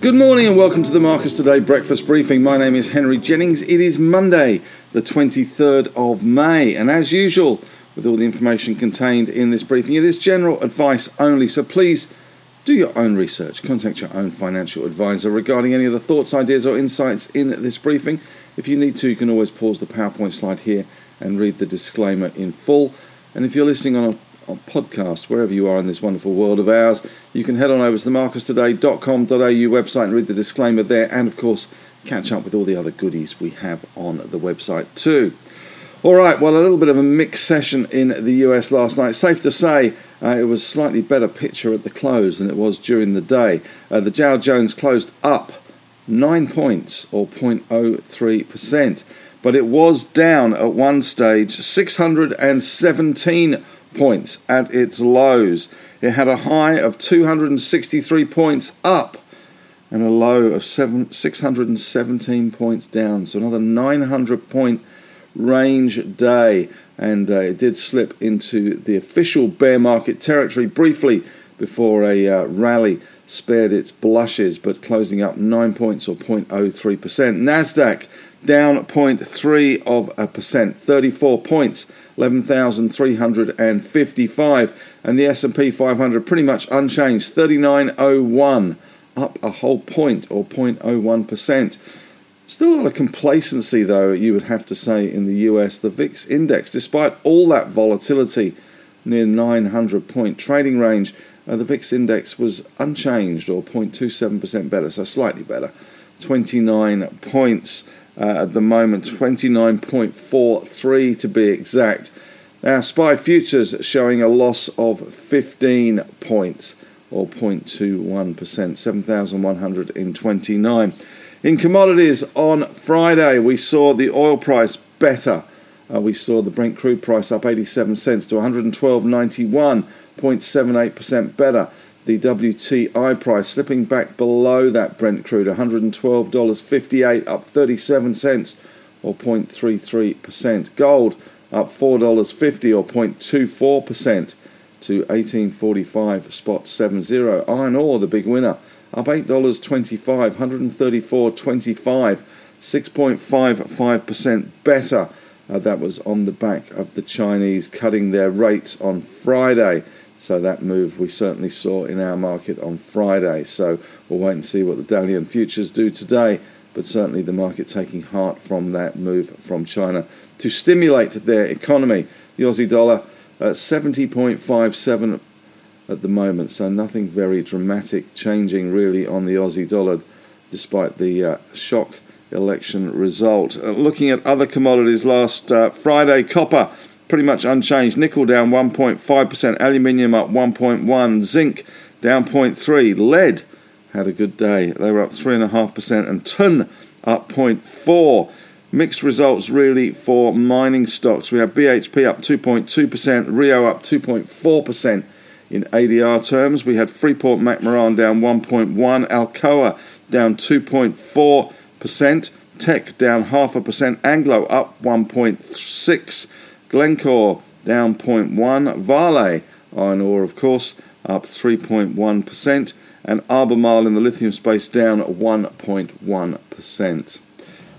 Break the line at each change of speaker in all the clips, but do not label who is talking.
Good morning and welcome to the Marcus Today breakfast briefing. My name is Henry Jennings. It is Monday, the 23rd of May, and as usual, with all the information contained in this briefing, it is general advice only. So please do your own research, contact your own financial advisor regarding any of the thoughts, ideas, or insights in this briefing. If you need to, you can always pause the PowerPoint slide here and read the disclaimer in full. And if you're listening on a podcast, wherever you are in this wonderful world of ours. You can head on over to the marcustoday.com.au website and read the disclaimer there, and of course, catch up with all the other goodies we have on the website too. All right, well, a little bit of a mixed session in the US last night. Safe to say, uh, it was slightly better picture at the close than it was during the day. Uh, the Dow Jones closed up nine points, or 0.03%, but it was down at one stage 617 points at its lows. It had a high of 263 points up and a low of seven, 617 points down. So another 900 point range day. And uh, it did slip into the official bear market territory briefly before a uh, rally spared its blushes, but closing up 9 points or 0.03%. NASDAQ down 0.3 of a percent, 34 points 11,355 and the S&P 500 pretty much unchanged 3901 up a whole point or 0.01%. Still a lot of complacency though you would have to say in the US the VIX index despite all that volatility near 900 point trading range uh, the VIX index was unchanged or 0.27% better so slightly better 29 points uh, at the moment, 29.43 to be exact. Our SPI futures showing a loss of 15 points or 0.21%, 7,129. In commodities on Friday, we saw the oil price better. Uh, we saw the Brent crude price up 87 cents to 112.91, 0.78% better the WTI price slipping back below that Brent crude, $112.58, up 37 cents or 0.33%. Gold up $4.50 or 0.24% to 1845 spot 70. Iron ore, the big winner, up $8.25, 134.25, 6.55% better. Uh, that was on the back of the Chinese cutting their rates on Friday. So that move we certainly saw in our market on Friday. So we'll wait and see what the Dalian futures do today. But certainly the market taking heart from that move from China to stimulate their economy. The Aussie dollar at 70.57 at the moment, so nothing very dramatic changing really on the Aussie dollar despite the uh, shock election result. Uh, looking at other commodities last uh, Friday, copper pretty much unchanged. Nickel down 1.5%, aluminium up 1.1, zinc down 0.3, lead had a good day. They were up 3.5%, and tin up 0.4. Mixed results really for mining stocks. We have BHP up 2.2%, Rio up 2.4% in ADR terms. We had Freeport McMoran down 1.1, Alcoa down 2.4%, Teck down half a percent, Anglo up 1.6 Glencore down 0.1, Vale iron ore, of course, up 3.1%, and Albemarle in the lithium space down 1.1%.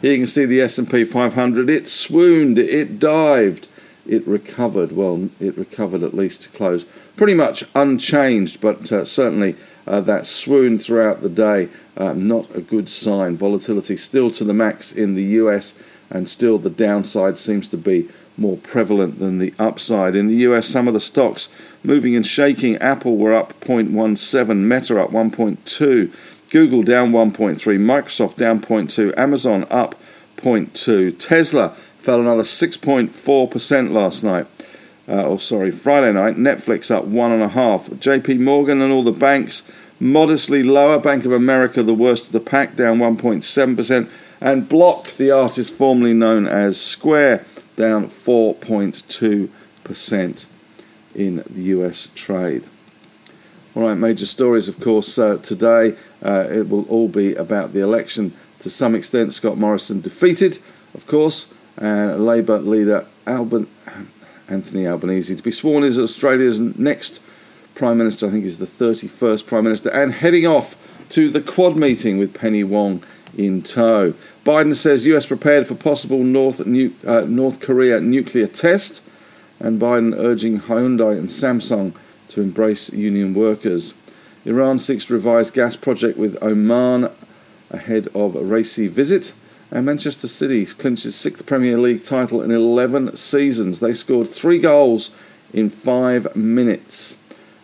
Here you can see the S&P 500. It swooned, it dived, it recovered. Well, it recovered at least to close pretty much unchanged, but uh, certainly uh, that swoon throughout the day, uh, not a good sign. Volatility still to the max in the US, and still the downside seems to be more prevalent than the upside. In the US, some of the stocks moving and shaking. Apple were up 0.17, Meta up 1.2, Google down 1.3, Microsoft down 0.2, Amazon up 0.2, Tesla fell another 6.4% last night. Uh, oh, sorry, Friday night. Netflix up one and a half. J.P. Morgan and all the banks modestly lower. Bank of America, the worst of the pack, down 1.7%. And Block, the artist formerly known as Square, down 4.2% in the US trade. All right, major stories, of course, uh, today. uh, it will all be about the election to some extent. Scott Morrison defeated, of course, and Labour leader Alban- Anthony Albanese to be sworn as Australia's next Prime Minister. I think is the 31st Prime Minister, and heading off to the Quad meeting with Penny Wong in tow. Biden says US prepared for possible North, nu- uh, North Korea nuclear test, and Biden urging Hyundai and Samsung to embrace union workers. Iran seeks to revise gas project with Oman ahead of a Raisi visit. And Manchester City clinches sixth Premier League title in 11 seasons. They scored three goals in five minutes.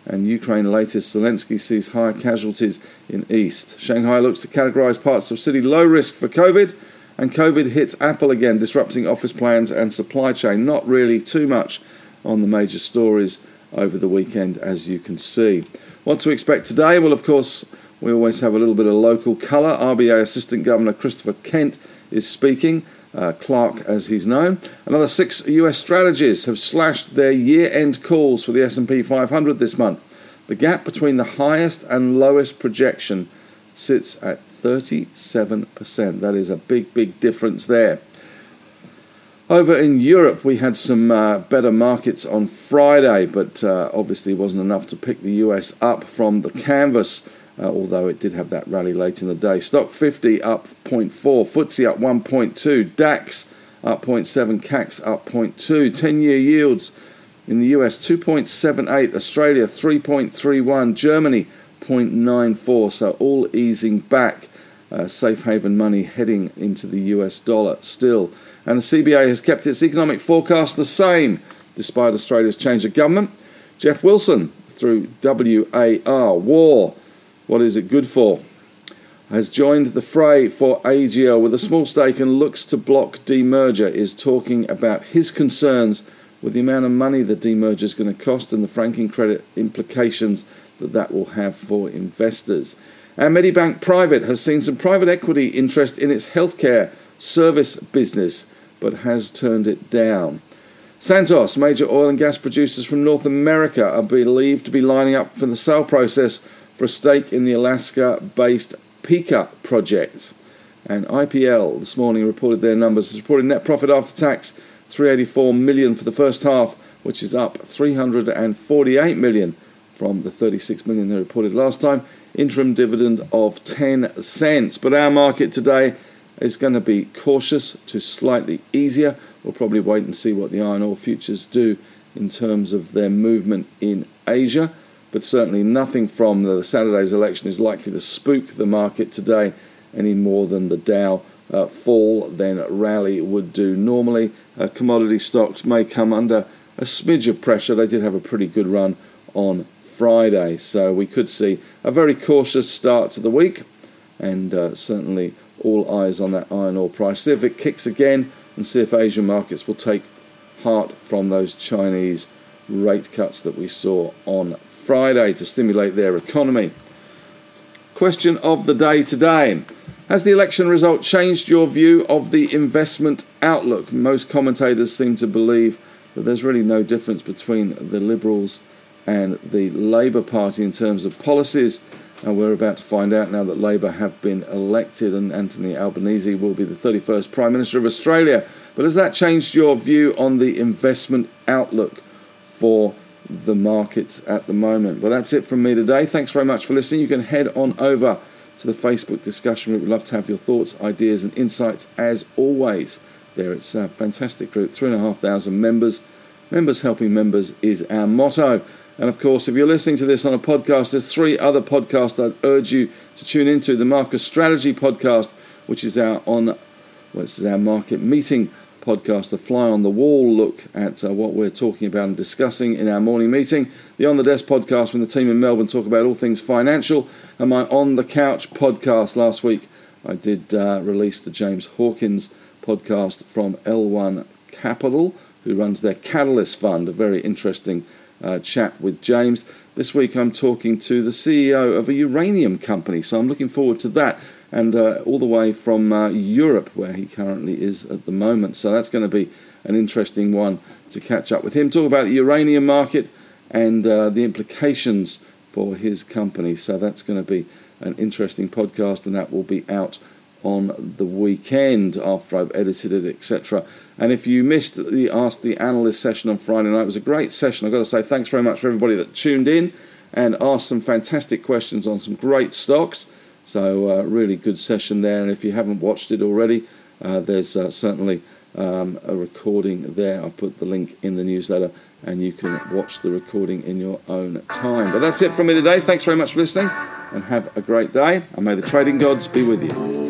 And Ukraine latest Zelensky sees higher casualties in East. Shanghai looks to categorise parts of city low risk for COVID. And COVID hits Apple again, disrupting office plans and supply chain. Not really too much on the major stories over the weekend, as you can see. What to expect today? Well, of course, we always have a little bit of local colour. RBA Assistant Governor Christopher Kent is speaking. Uh, Clark, as he's known. Another six US strategies have slashed their year-end calls for the S&P 500 this month. The gap between the highest and lowest projection sits at 37%. That is a big, big difference there. Over in Europe, we had some uh, better markets on Friday, but uh, obviously wasn't enough to pick the US up from the canvas, uh, although it did have that rally late in the day. Stoxx 50 up 0.4, FTSE up 1.2, DAX up 0.7, CAC up 0.2, 10 year yields in the US 2.78, Australia 3.31, Germany 0.94, so all easing back. Uh, safe haven money heading into the US dollar still and the CBA has kept its economic forecast the same despite Australia's change of government. Geoff Wilson, through WAR, War, what is it good for? Has joined the fray for AGL with a small stake and looks to block demerger, is talking about his concerns with the amount of money the demerger is going to cost and the franking credit implications that that will have for investors. And Medibank Private has seen some private equity interest in its healthcare service business but has turned it down. Santos, major oil and gas producers from North America, are believed to be lining up for the sale process for a stake in the Alaska based Pikka project. And IPL this morning reported their numbers. Reported net profit after tax 384 million for the first half, which is up 348 million from the 36 million they reported last time. Interim dividend of 10 cents. But our market today is going to be cautious to slightly easier. We'll probably wait and see what the iron ore futures do in terms of their movement in Asia, but certainly nothing from the Saturday's election is likely to spook the market today any more than the Dow uh, fall then rally would do normally. Uh, commodity stocks may come under a smidge of pressure. They did have a pretty good run on Friday, so we could see a very cautious start to the week, and uh, certainly all eyes on that iron ore price. See if it kicks again and see if Asian markets will take heart from those Chinese rate cuts that we saw on Friday to stimulate their economy. Question of the day today. Has the election result changed your view of the investment outlook? Most commentators seem to believe that there's really no difference between the Liberals and the Labour Party in terms of policies and we're about to find out now that Labour have been elected and Anthony Albanese will be the 31st Prime Minister of Australia. But has that changed your view on the investment outlook for the markets at the moment? Well, that's it from me today. Thanks very much for listening. You can head on over to the Facebook discussion group. We'd love to have your thoughts, ideas, and insights as always. There, it's a fantastic group, three and a half thousand members. Members helping members is our motto. And of course, if you're listening to this on a podcast, there's three other podcasts I'd urge you to tune into. The Market Strategy podcast, which is our on, well, this is our market meeting podcast, the fly on the wall look at uh, what we're talking about and discussing in our morning meeting. The On the Desk podcast, when the team in Melbourne talk about all things financial, and my On the Couch podcast last week. I did uh, release the James Hawkins podcast from L1 Capital, who runs their Catalyst Fund, a very interesting uh, chat with James. This week I'm talking to the CEO of a uranium company, so I'm looking forward to that. And uh, all the way from uh, Europe, where he currently is at the moment. So that's going to be an interesting one to catch up with him. Talk about the uranium market and uh, the implications for his company. So that's going to be an interesting podcast, and that will be out on the weekend after I've edited it, etc. And if you missed the Ask the Analyst session on Friday night, it was a great session. I've got to say thanks very much for everybody that tuned in and asked some fantastic questions on some great stocks. So, uh, really good session there. And if you haven't watched it already, uh, there's uh, certainly um, a recording there. I've put the link in the newsletter and you can watch the recording in your own time. But that's it from me today. Thanks very much for listening and have a great day. And may the trading gods be with you.